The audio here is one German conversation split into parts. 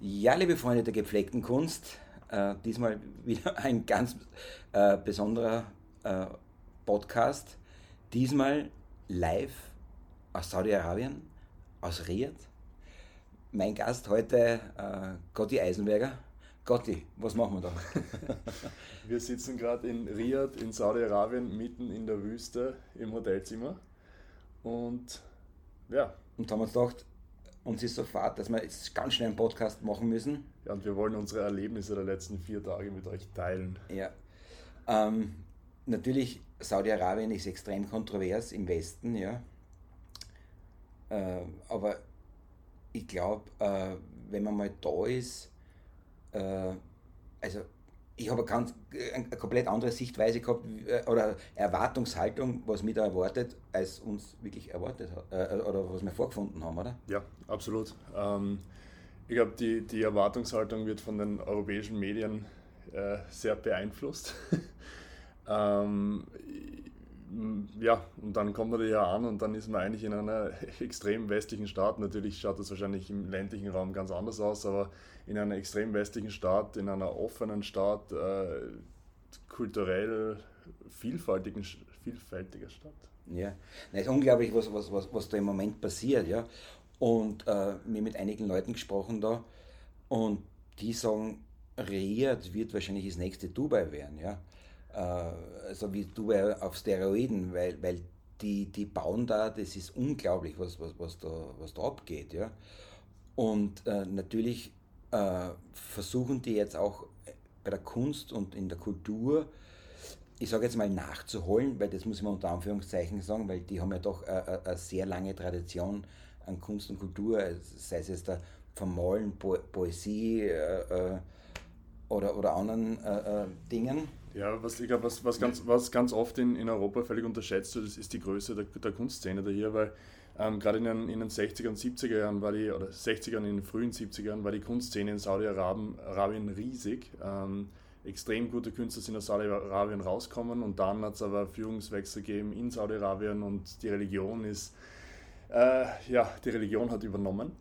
Ja, liebe Freunde der gepflegten Kunst, äh, diesmal wieder ein ganz äh, besonderer äh, Podcast. Diesmal live aus Saudi-Arabien, aus Riyadh. Mein Gast heute, äh, Gotti Eisenberger. Gotti, was machen wir da? wir sitzen gerade in Riyadh in Saudi-Arabien, mitten in der Wüste im Hotelzimmer. Und ja. Und haben uns gedacht, uns ist so fad, dass wir jetzt ganz schnell einen Podcast machen müssen. Ja, und wir wollen unsere Erlebnisse der letzten vier Tage mit euch teilen. Ja. Ähm, natürlich, Saudi-Arabien ist extrem kontrovers im Westen, ja. Äh, aber ich glaube, äh, wenn man mal da ist, äh, also ich habe eine, eine komplett andere Sichtweise gehabt äh, oder Erwartungshaltung, was mich da erwartet, als uns wirklich erwartet hat äh, oder was wir vorgefunden haben, oder? Ja, absolut. Ähm, ich glaube, die, die Erwartungshaltung wird von den europäischen Medien äh, sehr beeinflusst. ähm, ja, und dann kommt man da ja an und dann ist man eigentlich in einer extrem westlichen Stadt. Natürlich schaut das wahrscheinlich im ländlichen Raum ganz anders aus, aber in einer extrem westlichen Stadt, in einer offenen Stadt, äh, kulturell vielfältigen, vielfältiger Stadt. Ja, es ist unglaublich, was, was, was, was da im Moment passiert. Ja? Und äh, mir mit einigen Leuten gesprochen da und die sagen, Riyadh wird wahrscheinlich das nächste Dubai werden. Ja? Äh, also wie Dubai auf Steroiden, weil, weil die, die bauen da, das ist unglaublich, was, was, was, da, was da abgeht. Ja? Und äh, natürlich äh, versuchen die jetzt auch bei der Kunst und in der Kultur, ich sage jetzt mal nachzuholen, weil das muss man unter Anführungszeichen sagen, weil die haben ja doch eine, eine sehr lange Tradition an Kunst und Kultur, sei es jetzt der Vermalen, po Poesie äh, äh, oder, oder anderen äh, äh Dingen. Ja, was ich glaube, was, was, ganz, was ganz oft in, in Europa völlig unterschätzt wird, ist, die Größe der, der Kunstszene da hier, weil ähm, gerade in, den, in den 60er und 70er Jahren war die, oder 60er und in den frühen 70er Jahren war die Kunstszene in Saudi-Arabien riesig. Ähm, extrem gute Künstler sind aus Saudi-Arabien rausgekommen und dann hat es aber Führungswechsel gegeben in Saudi-Arabien und die Religion ist, äh, ja, die Religion hat übernommen.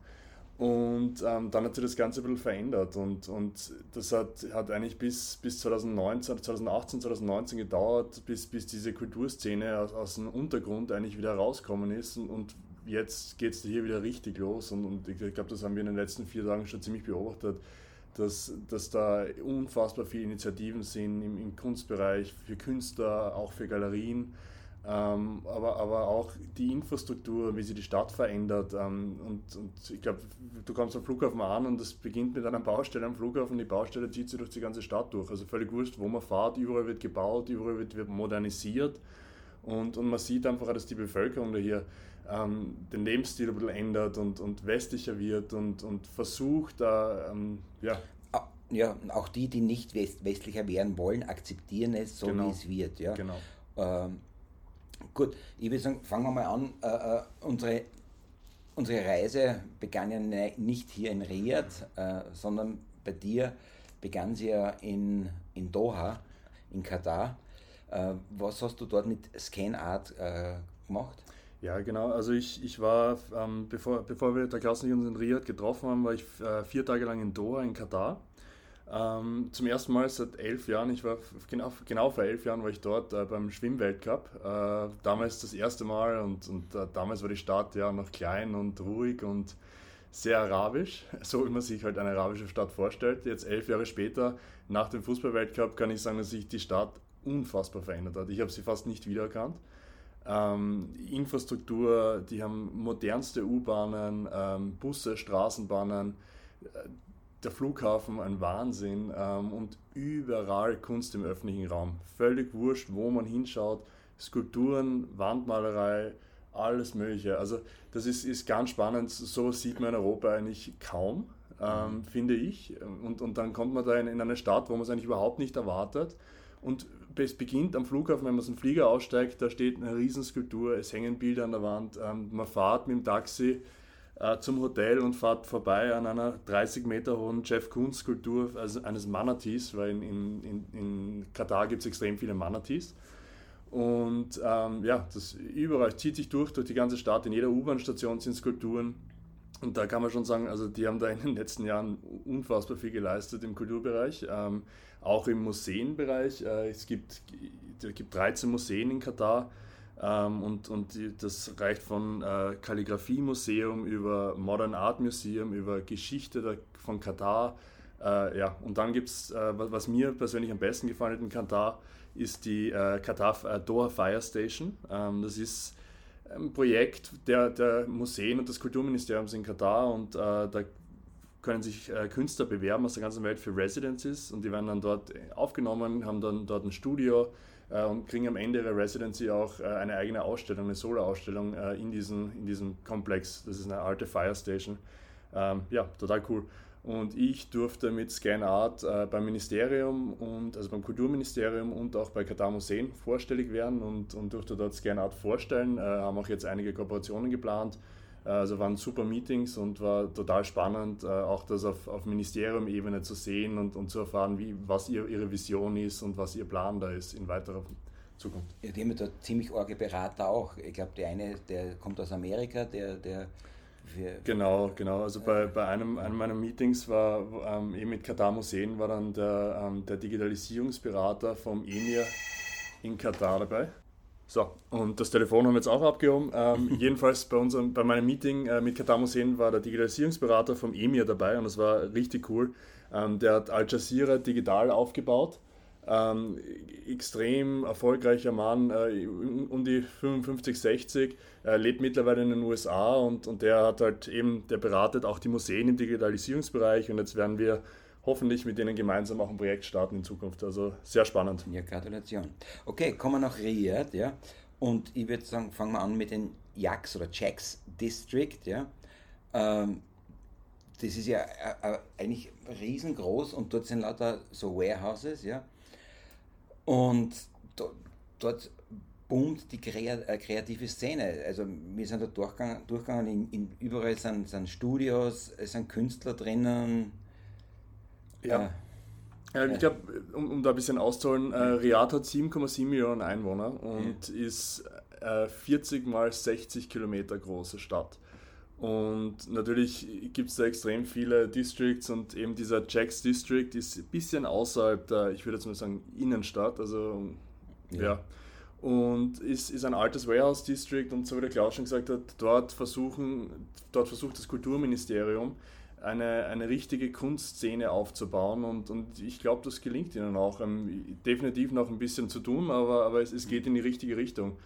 Und ähm, dann hat sich das Ganze ein bisschen verändert und, und das hat, hat eigentlich bis, bis 2019, 2018, 2019 gedauert, bis, bis diese Kulturszene aus, aus dem Untergrund eigentlich wieder rausgekommen ist und, und jetzt geht es hier wieder richtig los und, und ich glaube, das haben wir in den letzten vier Tagen schon ziemlich beobachtet, dass, dass da unfassbar viele Initiativen sind im, im Kunstbereich, für Künstler, auch für Galerien ähm, aber, aber auch die Infrastruktur, wie sich die Stadt verändert. Ähm, und, und ich glaube, du kommst am Flughafen an und es beginnt mit einer Baustelle am Flughafen. Die Baustelle zieht sich durch die ganze Stadt durch. Also völlig wurscht, wo man fährt, überall wird gebaut, überall wird, wird modernisiert. Und, und man sieht einfach, dass die Bevölkerung da hier ähm, den Lebensstil ein bisschen ändert und, und westlicher wird und, und versucht, da, ähm, ja. Ja, auch die, die nicht west westlicher werden wollen, akzeptieren es so, genau. wie es wird. Ja? Genau. Ähm, Gut, ich würde sagen, fangen wir mal an. Äh, äh, unsere, unsere Reise begann ja ne, nicht hier in Riyadh, äh, sondern bei dir begann sie ja in, in Doha, in Katar. Äh, was hast du dort mit ScanArt äh, gemacht? Ja, genau. Also ich, ich war, ähm, bevor, bevor wir der Klasse uns in Riyadh getroffen haben, war ich äh, vier Tage lang in Doha, in Katar. Ähm, zum ersten Mal seit elf Jahren, ich war genau, genau vor elf Jahren war ich dort äh, beim Schwimmweltcup. Äh, damals das erste Mal und, und äh, damals war die Stadt ja noch klein und ruhig und sehr arabisch, so wie man sich halt eine arabische Stadt vorstellt. Jetzt elf Jahre später, nach dem Fußballweltcup, kann ich sagen, dass sich die Stadt unfassbar verändert hat. Ich habe sie fast nicht wiedererkannt. Ähm, Infrastruktur, die haben modernste U-Bahnen, ähm, Busse, Straßenbahnen äh, der Flughafen ein Wahnsinn ähm, und überall Kunst im öffentlichen Raum. Völlig wurscht, wo man hinschaut. Skulpturen, Wandmalerei, alles Mögliche. Also das ist, ist ganz spannend. So sieht man in Europa eigentlich kaum, ähm, mhm. finde ich. Und, und dann kommt man da in, in eine Stadt, wo man es eigentlich überhaupt nicht erwartet. Und es beginnt am Flughafen, wenn man aus dem Flieger aussteigt, da steht eine Riesenskulptur, es hängen Bilder an der Wand, ähm, man fährt mit dem Taxi äh, zum Hotel und fahrt vorbei an einer 30 Meter hohen Jeff Koons Skulptur also eines Manatees, weil in, in, in Katar gibt es extrem viele Manatees. Und ähm, ja, das überall zieht sich durch, durch die ganze Stadt. In jeder U-Bahn-Station sind Skulpturen. und da kann man schon sagen, also die haben da in den letzten Jahren unfassbar viel geleistet im Kulturbereich, ähm, auch im Museenbereich. Äh, es gibt, es gibt 13 Museen in Katar ähm, und, und das reicht von äh, Kalligrafie-Museum über Modern Art Museum, über Geschichte der, von Katar. Äh, ja, und dann gibt es, äh, was, was, mir persönlich am besten gefallen hat in Katar, ist die äh, Katar äh, Doha Fire Station. Ähm, das ist ein Projekt der, der Museen und des Kulturministeriums in Katar und äh, da können sich äh, Künstler bewerben aus der ganzen Welt für Residencies und die werden dann dort aufgenommen, haben dann dort ein Studio äh, und kriegen am Ende ihrer Residency auch äh, eine eigene Ausstellung, eine Solo-Ausstellung äh, in, diesem, in diesem Komplex. Das ist eine alte Fire Station. Ähm, ja, total cool. Und ich durfte mit ScanArt äh, beim Ministerium und also beim Kulturministerium und auch bei Katar Museen vorstellig werden und, und durfte dort ScanArt vorstellen. Äh, haben auch jetzt einige Kooperationen geplant. Äh, also waren super Meetings und war total spannend, äh, auch das auf, auf Ministerium-Ebene zu sehen und, und zu erfahren, wie, was ihr, ihre Vision ist und was ihr Plan da ist in weiterer Zukunft. Ja, die haben da ziemlich arge Berater auch. Ich glaube, der eine, der kommt aus Amerika, der, der genau, genau. Also bei, bei einem, einem meiner Meetings war ähm, eben mit Katar Museen war dann der, ähm, der Digitalisierungsberater vom EMIR in Katar dabei. So, und das Telefon haben wir jetzt auch abgehoben. Ähm, jedenfalls bei, unserem, bei meinem Meeting äh, mit Katar Museen war der Digitalisierungsberater vom EMIR dabei und das war richtig cool. Ähm, der hat Al Jazeera digital aufgebaut ähm, extrem erfolgreicher Mann, äh, um die 55, 60, äh, lebt mittlerweile in den USA und, und der hat halt eben, der beratet auch die Museen im Digitalisierungsbereich und jetzt werden wir hoffentlich mit denen gemeinsam auch ein Projekt starten in Zukunft. Also sehr spannend. Ja, Gratulation. Okay, kommen wir nach Riyadh, ja. Und ich würde sagen, fangen wir an mit den Yaks oder Jacks District, ja. Ähm, das ist ja äh, äh, eigentlich riesengroß und dort sind lauter so Warehouses, ja. Und dort boomt die äh, kreative Szene. Also wir sind da durchgegangen, durchgegangen in, in, überall sind, sind Studios, es sind Künstler drinnen. Ja. Ja ich glaube, um, um, da ein bisschen auszuholen, äh, Riyadh hat 7,7 Millionen Einwohner und ist äh, 40 mal 60 Kilometer große Stadt. Und natürlich gibt es da extrem viele Districts und eben dieser Jacks District ist ein bisschen außerhalb der, ich würde jetzt mal sagen, Innenstadt, also ja. ja. Und ist, ist ein altes Warehouse District und so wie der Klaus schon gesagt hat, dort versuchen, dort versucht das Kulturministerium eine, eine richtige Kunstszene aufzubauen und, und ich glaube, das gelingt ihnen auch. Ähm, definitiv noch ein bisschen zu tun, aber, aber es, es geht in die richtige Richtung.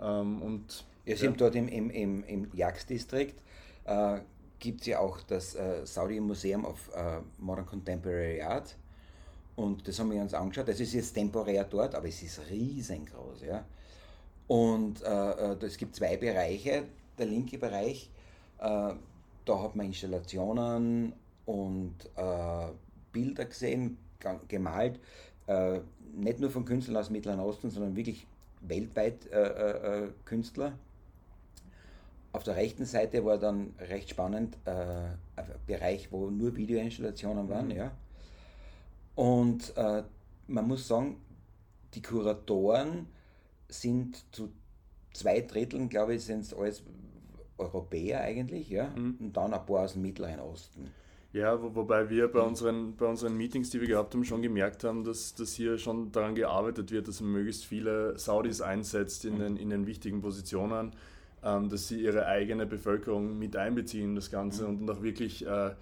Ähm, und, Wir sind ja. dort im, im, im, im Jagddistrikt äh, gibt es ja auch das äh, Saudi Museum of äh, Modern Contemporary Art. Und das haben wir uns angeschaut. Das ist jetzt temporär dort, aber es ist riesengroß. Ja? Und äh, äh es gibt zwei Bereiche. Der linke Bereich, äh, da hat man Installationen und äh, Bilder gesehen, gemalt, äh, nicht nur von Künstlern aus Mittleren Osten, sondern wirklich weltweit äh, Künstler. Auf der rechten Seite war dann recht spannend äh, ein Bereich, wo nur Videoinstallationen waren. Mhm. Ja. Und äh, man muss sagen, die Kuratoren sind zu zwei Dritteln, glaube ich, sind es alles Europäer eigentlich, ja, mhm. und dann ein paar aus dem Mittleren Osten. Ja, wo, wobei wir bei unseren, bei unseren Meetings, die wir gehabt haben, schon gemerkt haben, dass, dass hier schon daran gearbeitet wird, dass man möglichst viele Saudis einsetzt in, mhm. den, in den wichtigen Positionen ähm, dass sie ihre eigene Bevölkerung mit einbeziehen in das Ganze mhm. und auch wirklich äh,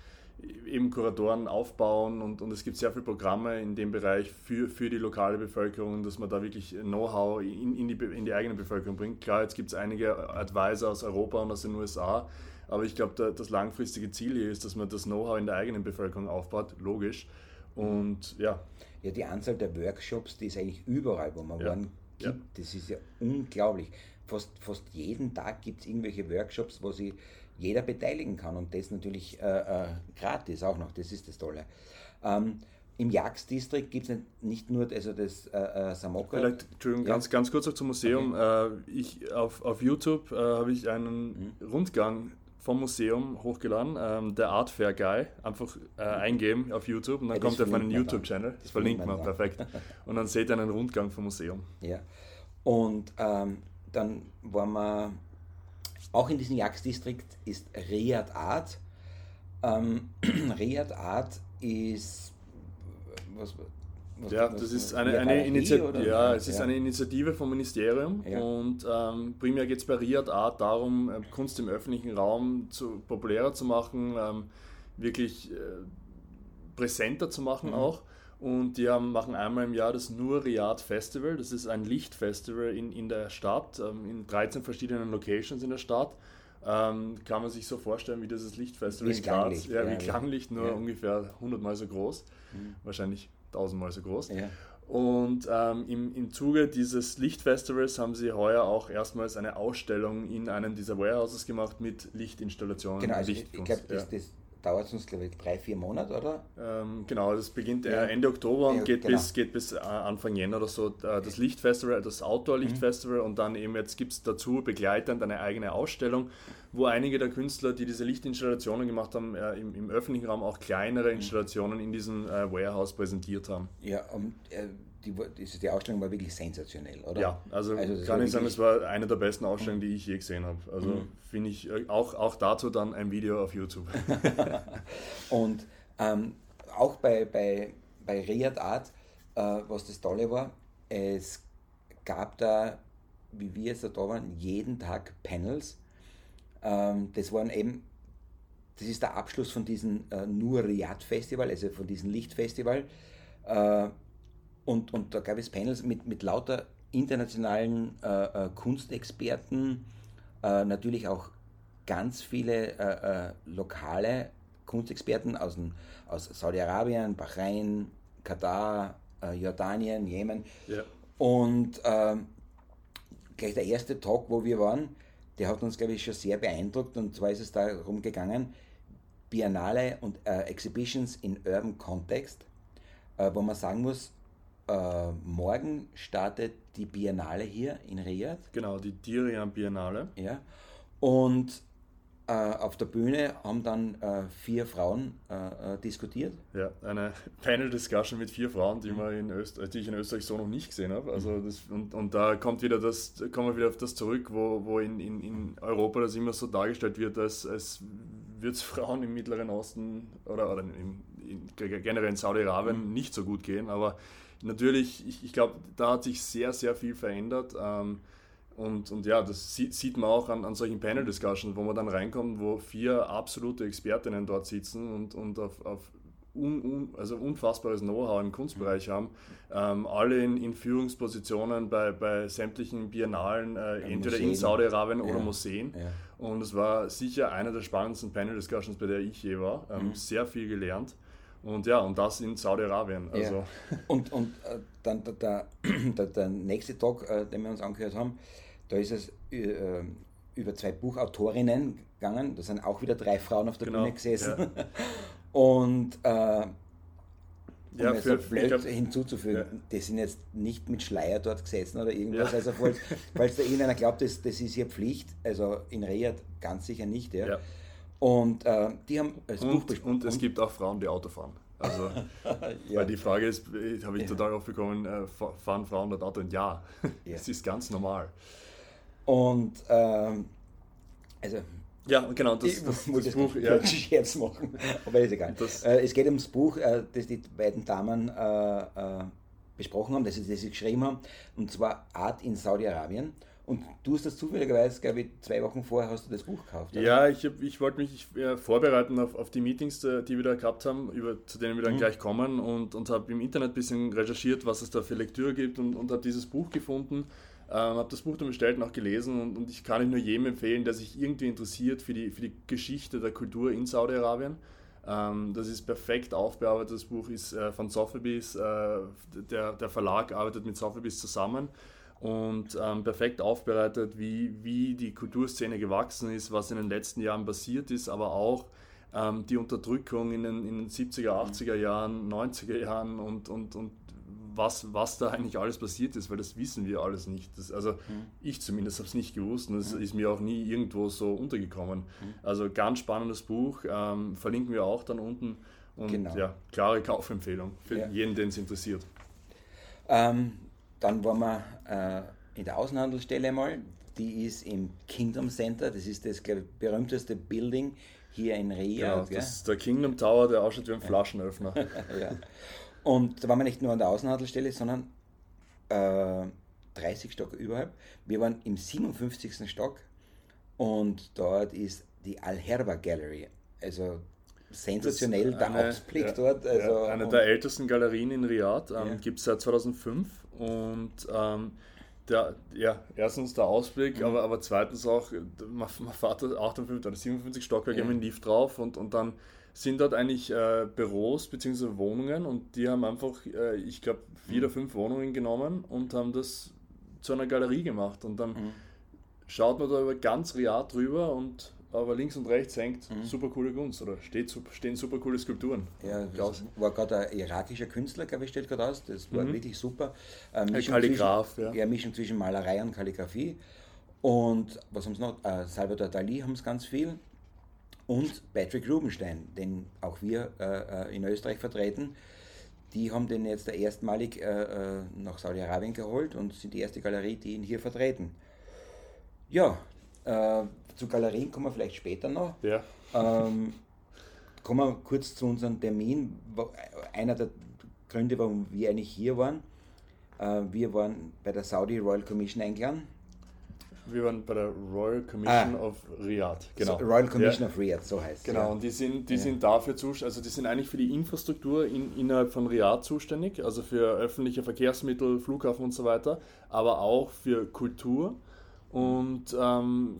eben Kuratoren aufbauen und, und es gibt sehr viele Programme in dem Bereich für, für die lokale Bevölkerung, dass man da wirklich Know-how in, in, die, in die eigene Bevölkerung bringt. Klar, jetzt gibt es einige Advisor aus Europa und aus den USA, aber ich glaube, da, das langfristige Ziel hier ist, dass man das Know-how in der eigenen Bevölkerung aufbaut, logisch. Und ja. Ja, die Anzahl der Workshops, die ist eigentlich überall, wo man ja. waren gibt, ja. das ist ja unglaublich fast, fast jeden Tag gibt es irgendwelche Workshops, wo sich jeder beteiligen kann und das natürlich äh, äh, gratis auch noch, das ist das Tolle. Ähm, im Jagddistrikt gibt es nicht nur also das äh, äh, Samoka. Vielleicht, Entschuldigung, ja. ganz, ganz kurz auch zum Museum. Okay. Äh, ich, auf, auf YouTube äh, habe ich einen mhm. Rundgang vom Museum hochgeladen, ähm, der Art Fair Guy, einfach äh, eingeben auf YouTube und dann ja, kommt er auf meinen YouTube-Channel. Das verlinkt man, perfekt. Und dann seht ihr einen Rundgang vom Museum. Ja. Und ähm, dann waren wir auch in diesem Jagddistrikt ist Riyadh Art. Ähm, Riyadh Art ist was, ja, das ist eine, eine Initiative, ja, es ist eine Initiative vom Ministerium ja. und ähm, primär geht es bei Riyadh Art darum, äh, Kunst im öffentlichen Raum zu, populärer zu machen, ähm, wirklich äh, präsenter zu machen mhm. auch. Und die haben, machen einmal im Jahr das Nur Riyadh Festival. Das ist ein Lichtfestival in, in der Stadt, ähm, in 13 verschiedenen Locations in der Stadt. Ähm, kann man sich so vorstellen wie dieses Lichtfestival in Graz. Ja, wie Klanglicht, nur ja. ungefähr 100 Mal so groß. Mhm. Wahrscheinlich tausendmal so groß. Ja. Und ähm, im, im Zuge dieses Lichtfestivals haben sie heuer auch erstmals eine Ausstellung in einem dieser Warehouses gemacht mit Lichtinstallationen. Genau, also ich, ich glaube, das, das, dauert es uns, glaube ich, drei, vier Monate, oder? Ähm, genau, das beginnt ja. Ende Oktober und ja, geht, genau. bis, geht bis äh, Anfang Jänner oder so. Äh, das Lichtfestival, das Outdoor-Lichtfestival mhm. und dann eben jetzt gibt es dazu begleitend eine eigene Ausstellung, wo einige der Künstler, die diese Lichtinstallationen gemacht haben, äh, im, im, öffentlichen Raum auch kleinere mhm. Installationen in diesem äh, Warehouse präsentiert haben. Ja, und äh, die, die, Ausstellung war wirklich sensationell, oder? Ja, also, also kann ich sagen, es war eine der besten Ausstellungen, die ich je gesehen habe. Also mhm. finde ich äh, auch, auch dazu dann ein Video auf YouTube. und ähm, auch bei, bei, bei Riyadh Art, äh, was das Tolle war, es gab da, wie wir jetzt da waren, jeden Tag Panels. Ähm, das waren eben, das ist der Abschluss von diesem äh, Nur Riyadh Festival, also von diesem Lichtfestival. Äh, und, und da gab es Panels mit, mit lauter internationalen äh, äh, Kunstexperten, äh, natürlich auch ganz viele äh, äh, lokale Kunstexperten aus, den, aus Saudi-Arabien, Bahrain, Katar, äh, Jordanien, Jemen. Ja. Und ähm, gleich der erste Talk, wo wir waren, der hat uns, glaube ich, schon sehr beeindruckt. Und zwar ist es darum gegangen, Biennale und Exhibitions in Urban Context, wo man sagen muss, äh, morgen startet die Biennale hier in Riyadh. Genau, die Dirian Biennale. Ja. Und äh, auf der Bühne haben dann äh, vier Frauen äh, äh, diskutiert. Ja, eine Panel-Discussion mit vier Frauen, die, man in Öster die ich in Österreich so noch nicht gesehen habe. Also das, und, und da kommt wieder das, kommen wir wieder auf das zurück, wo, wo in, in, in Europa das immer so dargestellt wird, als, als würde es Frauen im Mittleren Osten oder, oder in, in, generell in Saudi-Arabien mhm. nicht so gut gehen. Aber natürlich, ich, ich glaube, da hat sich sehr, sehr viel verändert. Ähm, und, und ja, das sieht man auch an, an solchen Panel-Discussions, wo man dann reinkommt, wo vier absolute Expertinnen dort sitzen und, und auf, auf un, un, also unfassbares Know-how im Kunstbereich haben. Ähm, alle in, in, Führungspositionen bei, bei sämtlichen Biennalen, äh, ja, entweder Museen. in Saudi-Arabien ja. oder Museen. Ja. Und es war sicher einer der spannendsten Panel-Discussions, bei der ich je war. Ähm, mhm. Sehr viel gelernt. Und ja, und das in Saudi-Arabien. Also. Ja. Und, und äh, dann der, der, der, nächste Talk, äh, den wir uns angehört haben, da ist es äh, über zwei Buchautorinnen gegangen. Da sind auch wieder drei Frauen auf der genau, Bühne gesessen. Ja. Und äh, um ja, für, so blöd glaub, hinzuzufügen, ja. die sind jetzt nicht mit Schleier dort gesessen oder irgendwas. Ja. Also falls, falls da irgendeiner glaubt, das, das ist hier Pflicht, also in Riyadh ganz sicher nicht. Ja. ja. Und äh, die haben das und, Buch besprochen. Und es gibt auch Frauen, die Auto fahren. Also, ja. Weil die Frage ist, habe ich total oft bekommen, äh, fahren Frauen dort Auto? Und ja, ja. es ist ganz normal. Und ähm, also ja, genau, das, ich das, das, das Buch. Ja. Scherz machen, aber ist egal. Äh, es geht ums Buch, äh, das die beiden Damen äh, äh besprochen haben, das sie, das sie geschrieben haben, und zwar Art in Saudi-Arabien. Und du hast das zufälligerweise, glaube ich, zwei Wochen vorher hast du das Buch gekauft. Oder? Ja, ich, ich wollte mich äh, vorbereiten auf, auf die Meetings, äh, die wir da gehabt haben, über, zu denen wir dann mhm. gleich kommen und, und habe im Internet ein bisschen recherchiert, was es da für Lektüre gibt und, und habe dieses Buch gefunden. Ähm, habe das Buch dann bestellt und auch gelesen und, und ich kann nur jedem empfehlen, der sich irgendwie interessiert für die, für die Geschichte der Kultur in Saudi-Arabien. Ähm, das ist perfekt aufbearbeitet. Das Buch ist äh, von Sotheby's. Äh, der, der Verlag arbeitet mit Sotheby's zusammen und ähm, perfekt aufbereitet, wie, wie die Kulturszene gewachsen ist, was in den letzten Jahren passiert ist, aber auch ähm, die Unterdrückung in den, in den 70er, 80er Jahren, 90er Jahren und, und, und was, was da eigentlich alles passiert ist, weil das wissen wir alles nicht. Das, also mhm. ich zumindest habe es nicht gewusst und es mhm. ist mir auch nie irgendwo so untergekommen. Mhm. Also ganz spannendes Buch, ähm, verlinken wir auch dann unten und genau. ja, klare Kaufempfehlung für ja. jeden, den es interessiert. Ähm, dann waren wir äh, in der Außenhandelsstelle mal. die ist im Kingdom Center. Das ist das, glaube ich, berühmteste Building hier in Riyadh. Genau, das ist der Kingdom Tower, der ausschaut wie ein Flaschenöffner. ja. Und da waren wir nicht nur an der Außenhandelstelle, sondern äh, 30 Stock überhalb. Wir waren im 57. Stock und dort ist die Alherba Gallery. Also sensationell der eine, Ausblick ja, dort. Also, ja, eine der ältesten Galerien in Riyadh, ähm, ja. gibt es seit 2005 und ähm, der, ja, erstens der Ausblick, mhm. aber, aber zweitens auch, man, man fährt 58 oder 57 Stockwerke ja. mit dem Lift drauf und, und dann sind dort eigentlich äh, Büros bzw. Wohnungen und die haben einfach, äh, ich glaube, vier mhm. oder fünf Wohnungen genommen und haben das zu einer Galerie gemacht und dann mhm. schaut man da über ganz Riyadh drüber und aber links und rechts hängt mhm. super coole Kunst oder steht, stehen super coole Skulpturen. Ja, das war gerade ein irakischer Künstler, glaube ich, steht gerade aus. Das war mhm. wirklich super. Ähm, ein Kalligraph, zwischen, ja. ja. Mischung zwischen Malerei und Kalligrafie. Und was haben sie noch? Äh, Salvador Dali haben es ganz viel. Und Patrick Rubenstein, den auch wir äh, äh in Österreich vertreten. Die haben den jetzt erstmalig äh, äh, nach Saudi-Arabien geholt und sind die erste Galerie, die ihn hier vertreten. Ja, äh, zu Galerien kommen wir vielleicht später noch. Ja. Ähm, kommen wir kurz zu unserem Termin. Einer der Gründe, warum wir eigentlich hier waren. Äh, wir waren bei der Saudi Royal Commission eingeladen. Wir waren bei der Royal Commission ah, of Riyadh. Genau. So, Royal Commission ja. of Riyadh, so heißt es. Genau, ja. und die sind, die ja. sind dafür zuständig, also die sind eigentlich für die Infrastruktur in, innerhalb von Riyadh zuständig, also für öffentliche Verkehrsmittel, Flughafen und so weiter, aber auch für Kultur und ähm,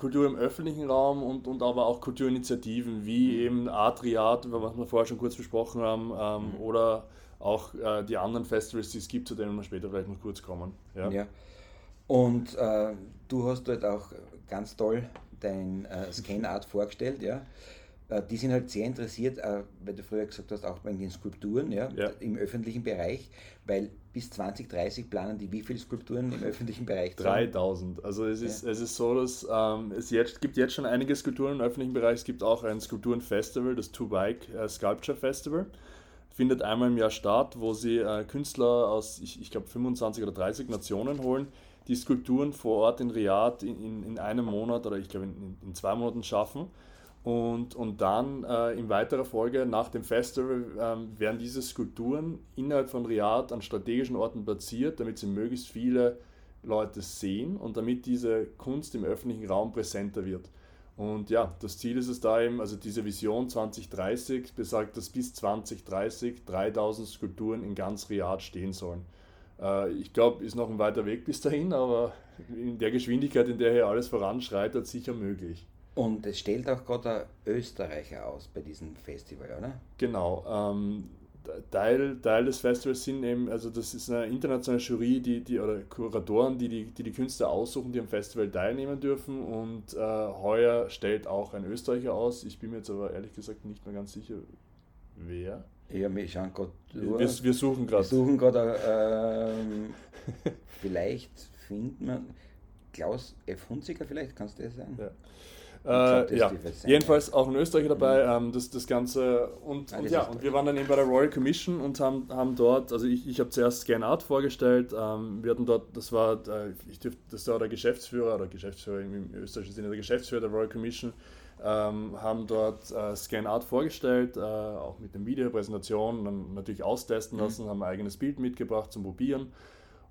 Kultur im öffentlichen Raum und, und aber auch Kulturinitiativen wie mhm. eben Atriat, was wir vorher schon kurz besprochen haben, ähm, mhm. oder auch äh, die anderen Festivals, die es gibt, zu denen wir später vielleicht noch kurz kommen. Ja. ja. Und äh, du hast dort auch ganz toll dein äh, Scan-Art vorgestellt, ja. Äh, die sind halt sehr interessiert, äh, weil du früher gesagt hast, auch bei den Skulpturen ja, ja. im öffentlichen Bereich, weil bis 2030 planen die wie viele Skulpturen im öffentlichen Bereich? 3000. Also es ist, ja. es ist so, dass ähm, es jetzt, gibt jetzt schon einige Skulpturen im öffentlichen Bereich. Es gibt auch ein Skulpturenfestival, das Two Bike äh, Sculpture Festival. Findet einmal im Jahr statt, wo sie äh, Künstler aus, ich, ich glaube, 25 oder 30 Nationen holen, die Skulpturen vor Ort in Riyadh in, in, in einem Monat oder ich glaube in, in zwei Monaten schaffen und, und dann äh, in weiterer Folge nach dem Festival ähm, werden diese Skulpturen innerhalb von Riyadh an strategischen Orten platziert, damit sie möglichst viele Leute sehen und damit diese Kunst im öffentlichen Raum präsenter wird. Und ja, das Ziel ist es da eben, also diese Vision 2030 besagt, dass bis 2030 3000 Skulpturen in ganz Riyadh stehen sollen. Äh, ich glaube, ist noch ein weiter Weg bis dahin, aber in der Geschwindigkeit, in der hier alles voranschreitet, sicher möglich. Und es stellt auch gerade ein Österreicher aus bei diesem Festival, oder? Genau. Ähm, Teil, Teil des Festivals sind eben, also das ist eine internationale Jury, die, die oder Kuratoren, die die, die die Künstler aussuchen, die am Festival teilnehmen dürfen. Und äh, heuer stellt auch ein Österreicher aus. Ich bin mir jetzt aber ehrlich gesagt nicht mehr ganz sicher, wer. Ja, wir schauen gerade. Wir, wir, suchen gerade. Wir suchen gerade. Ähm, vielleicht findet man Klaus F. Hunziker, vielleicht kannst du das sein? Ja. Äh, ja, jedenfalls auch ein Österreicher dabei, mhm. ähm, das, das Ganze und, und ja, und wir waren dann eben bei der Royal Commission und haben, haben dort, also ich, ich habe zuerst Scan Art vorgestellt, ähm, wir hatten dort, das war, ich dürf, das war der Geschäftsführer, oder Geschäftsführer im österreichischen Sinne, der Geschäftsführer der Royal Commission, ähm, haben dort äh, Scan Art vorgestellt, äh, auch mit dem Video, Präsentation, dann natürlich austesten mhm. lassen, mhm. haben ein eigenes Bild mitgebracht zum Probieren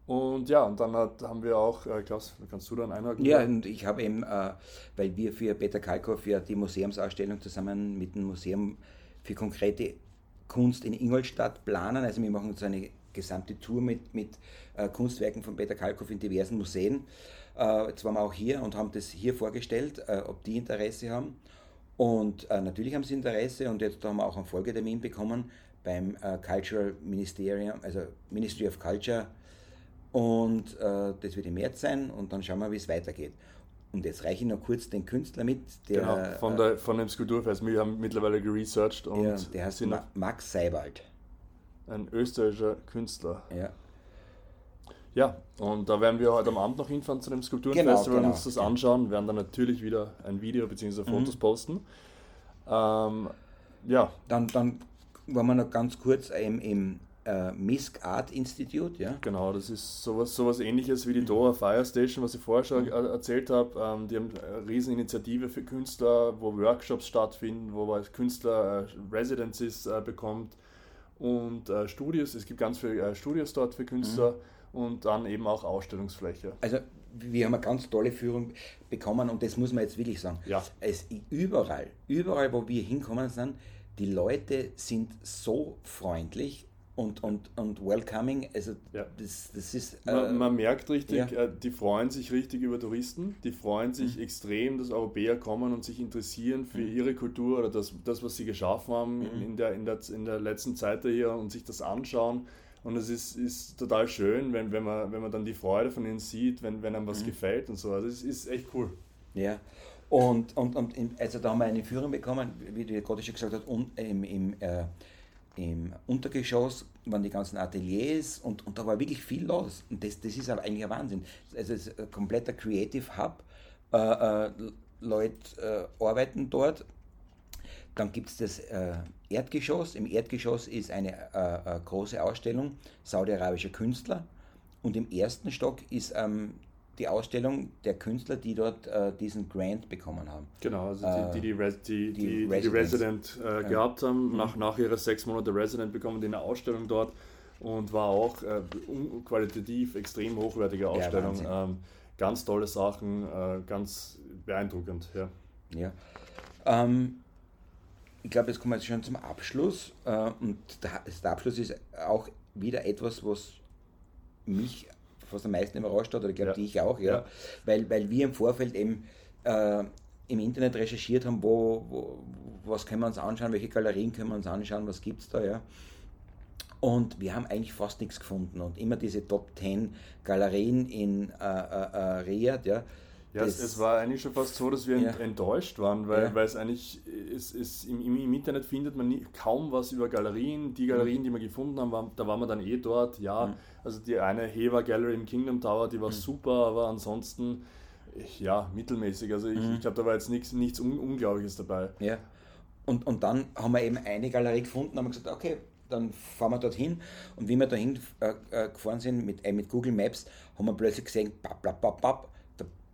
und ja, und dann hat, haben wir auch, äh, Klaus, kannst du dann einhaken? Ja, und ich habe eben, äh, weil wir für Peter Kalkow ja die Museumsausstellung zusammen mit dem Museum für konkrete Kunst in Ingolstadt planen. Also wir machen so eine gesamte Tour mit, mit äh, Kunstwerken von Peter Kalkow in diversen Museen. Äh, jetzt waren wir auch hier und haben das hier vorgestellt, äh, ob die Interesse haben. Und äh, natürlich haben sie Interesse und jetzt haben wir auch einen Folgetermin bekommen beim Cultural Ministerium, also Ministry of Culture und äh, das wird im März sein und dann schauen wir, wie es weitergeht. Und jetzt reiche ich noch kurz den Künstler mit. Der, genau, von, der, von dem Skulpturfest. Wir haben mittlerweile geresearched und. Ja, der heißt Ma Max Seibald. Ein österreichischer Künstler. Ja. Ja, und da werden wir heute am Abend noch hinfahren zu dem Skulpturenfestival genau, genau, und uns das anschauen. werden dann natürlich wieder ein Video bzw. Fotos mhm. posten. Ähm, ja. Dann, dann wollen wir noch ganz kurz im, im äh, Misk Art Institute, ja? Genau, das ist sowas, sowas ähnliches wie die Dora Fire Station, was ich vorher schon mhm. erzählt habe. Ähm, die haben eine Rieseninitiative für Künstler, wo Workshops stattfinden, wo man als Künstler äh, Residencies äh, bekommt und äh, Studios. Es gibt ganz viele äh, Studios dort für Künstler mhm. und dann eben auch Ausstellungsfläche. Also wir haben eine ganz tolle Führung bekommen und das muss man jetzt wirklich sagen. Ja. Es, überall, überall, wo wir hinkommen sind, die Leute sind so freundlich und, und, und welcoming. Also ja. das, das ist. Äh, man, man, merkt richtig, ja. äh, die freuen sich richtig über Touristen, die freuen sich mhm. extrem, dass Europäer kommen und sich interessieren für mhm. ihre Kultur oder das, das, was sie geschaffen haben mhm. in, der, in, der, in der letzten Zeit hier und sich das anschauen. Und es ist, ist total schön, wenn, wenn, man, wenn man dann die Freude von ihnen sieht, wenn, wenn einem was mhm. gefällt und so. Also es ist echt cool. Ja. Und, und, und in, also da haben wir eine Führung bekommen, wie die gerade schon gesagt hat, und, im, im, äh, im Untergeschoss waren die ganzen Ateliers und, und da war wirklich viel los. Und das, das ist aber eigentlich ein Wahnsinn. Also es ist ein kompletter Creative Hub. Äh, äh, Leute äh, arbeiten dort. Dann gibt es das äh, Erdgeschoss. Im Erdgeschoss ist eine äh, äh, große Ausstellung saudi-arabischer Künstler. Und im ersten Stock ist ähm, die Ausstellung der Künstler, die dort äh, diesen Grant bekommen haben. Genau, also die, die, die, Res die, die, die Resident äh, gehabt haben, mhm. nach, nach ihrer sechs Monate Resident bekommen die eine Ausstellung dort und war auch äh, qualitativ extrem hochwertige Ausstellung. Ja, ähm, ganz tolle Sachen, äh, ganz beeindruckend. Ja. ja. Ähm, ich glaube, jetzt kommen wir jetzt schon zum Abschluss. Äh, und der, der Abschluss ist auch wieder etwas, was mich fast am meisten überrascht hat, oder ich glaube ja. dich auch, ja. ja. Weil, weil wir im Vorfeld eben äh, im Internet recherchiert haben, wo, wo, was können wir uns anschauen, welche Galerien können wir uns anschauen, was gibt es da, ja. Und wir haben eigentlich fast nichts gefunden. Und immer diese Top 10 Galerien in äh, äh, äh Riyadh, ja, ja, es, es, war eigentlich schon fast so, dass wir ja. enttäuscht waren, weil, ja. weil es eigentlich, es, es, im, im Internet findet man nie, kaum was über Galerien. Die Galerien, mhm. die wir gefunden haben, war, da waren wir dann eh dort. Ja, mhm. also die eine Heva Gallery im Kingdom Tower, die war mhm. super, aber ansonsten, ja, mittelmäßig. Also ich, mhm. ich glaube, da war jetzt nichts, nichts Unglaubliches dabei. Ja. Und, und dann haben wir eben eine Galerie gefunden, haben wir gesagt, okay, dann fahren wir dorthin. Und wie wir dahin äh, äh, gefahren sind mit, äh, mit Google Maps, haben wir plötzlich gesehen, bap, bap, bap, bap,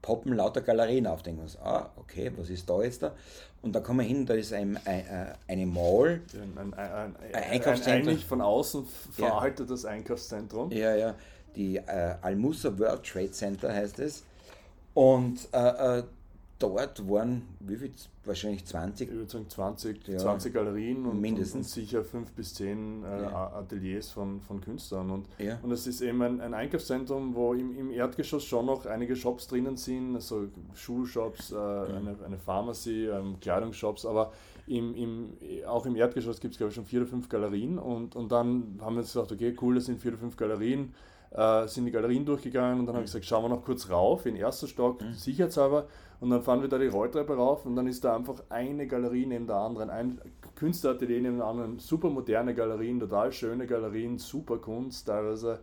poppen lauter Galerien auf. Denken wir uns, ah, okay, was ist da jetzt da? Und da kommen wir hin, da ist ein, ein, äh, eine Mall. Ein, ein, ein Einkaufszentrum. Eigentlich von außen veraltetes ja. Einkaufszentrum. Ja, ja. Die äh, Al-Musa World Trade Center heißt es. Und äh, äh dort waren, wie viel, wahrscheinlich 20? Ich würde sagen 20, ja, 20 Galerien und, mindestens. Und, sicher 5 bis 10 äh, ja. Ateliers von, von Künstlern. Und, ja. und es ist eben ein, ein Einkaufszentrum, wo im, im Erdgeschoss schon noch einige Shops drinnen sind, also Schulshops, äh, eine, eine Pharmacy, ähm, Kleidungsshops, aber im, im, auch im Erdgeschoss gibt es, glaube ich, schon vier oder fünf Galerien. Und, und dann haben wir uns gesagt, okay, cool, das sind vier oder fünf Galerien äh, sind die Galerien durchgegangen und dann mhm. habe ich gesagt, schauen wir noch kurz rauf, in den ersten Stock, mhm. sicherheitshalber. Und dann fahren wir da die Rolltreppe rauf und dann ist da einfach eine Galerie neben der anderen, ein Künstleratelier neben der anderen, super moderne Galerien, total schöne Galerien, super Kunst teilweise.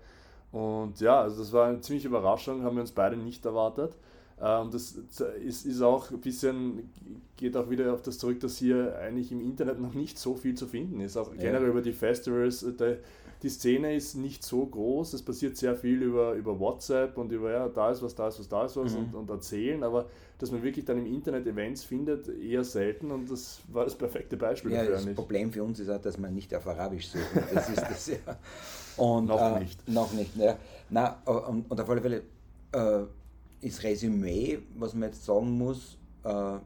Und ja, also das war eine ziemliche Überraschung, haben wir uns beide nicht erwartet. Und das ist, ist auch ein bisschen, geht auch wieder auf das zurück, dass hier eigentlich im Internet noch nicht so viel zu finden ist. Auch generell ja. über die Festivals, äh, der, die Szene ist nicht so groß, es passiert sehr viel über, über WhatsApp und über, ja, da ist was, da ist was, da ist was mhm. und, und erzählen, aber dass man wirklich dann im Internet Events findet, eher selten und das war das perfekte Beispiel ja, dafür. Das Problem für uns ist auch, dass man nicht auf Arabisch sucht. Das ist das ja. Und, noch äh, nicht. Noch nicht, ja. Na, äh, und, und auf alle Fälle äh, ist Resümee, was man jetzt sagen muss, äh,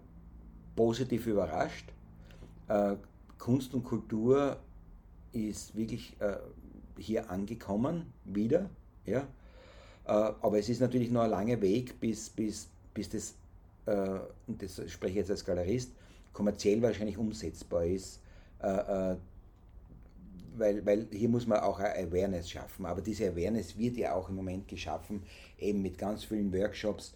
positiv überrascht. Äh, Kunst und Kultur ist wirklich äh, hier angekommen, wieder. Ja? Äh, aber es ist natürlich noch ein langer Weg, bis, bis, bis das, äh, und das spreche ich jetzt als Galerist, kommerziell wahrscheinlich umsetzbar ist. Äh, weil, weil hier muss man auch eine Awareness schaffen. Aber diese Awareness wird ja auch im Moment geschaffen, eben mit ganz vielen Workshops,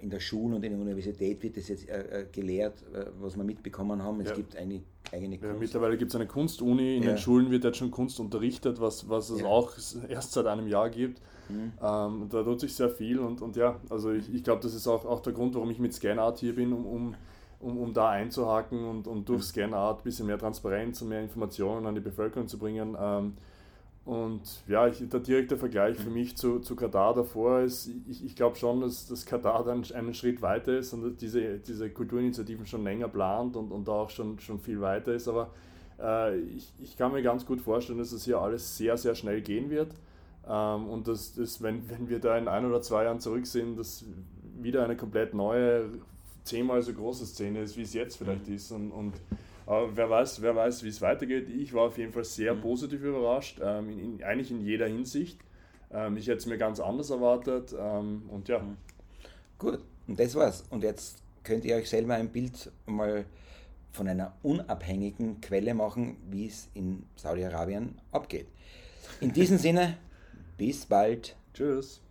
in der Schule und in der Universität wird das jetzt äh, gelehrt, was wir mitbekommen haben. Es ja. gibt eine eigene Kunst. Ja, mittlerweile gibt es eine Kunstuni, in ja. den Schulen wird jetzt schon Kunst unterrichtet, was, was es auch erst seit einem Jahr gibt. Mhm. Ähm, da tut sich sehr viel und, und ja, also ich, ich glaube, das ist auch, auch der Grund, warum ich mit Scanart hier bin, um, um, um, um da einzuhaken und, und durch mhm. Scanart ein bisschen mehr Transparenz und mehr Informationen an die Bevölkerung zu bringen. Ähm, Und ja, ich, der direkte Vergleich für mich zu, zu Katar davor ist, ich, ich glaube schon, dass, dass Katar dann einen Schritt weiter ist und diese, diese Kulturinitiativen schon länger plant und, und da auch schon, schon viel weiter ist. Aber äh, ich, ich kann mir ganz gut vorstellen, dass es hier alles sehr, sehr schnell gehen wird. Ähm, und dass, dass wenn, wenn wir da in ein oder zwei Jahren zurück sind, dass wieder eine komplett neue, zehnmal so große Szene ist, wie es jetzt vielleicht mhm. ist. Und, und aber wer weiß, wer weiß, wie es weitergeht. Ich war auf jeden Fall sehr mhm. positiv überrascht, ähm, in, in, eigentlich in jeder Hinsicht. Ähm, ich hätte es mir ganz anders erwartet ähm, und ja. Mhm. Gut, und das war's. Und jetzt könnt ihr euch selber ein Bild mal von einer unabhängigen Quelle machen, wie es in Saudi-Arabien abgeht. In diesem Sinne, bis bald. Tschüss.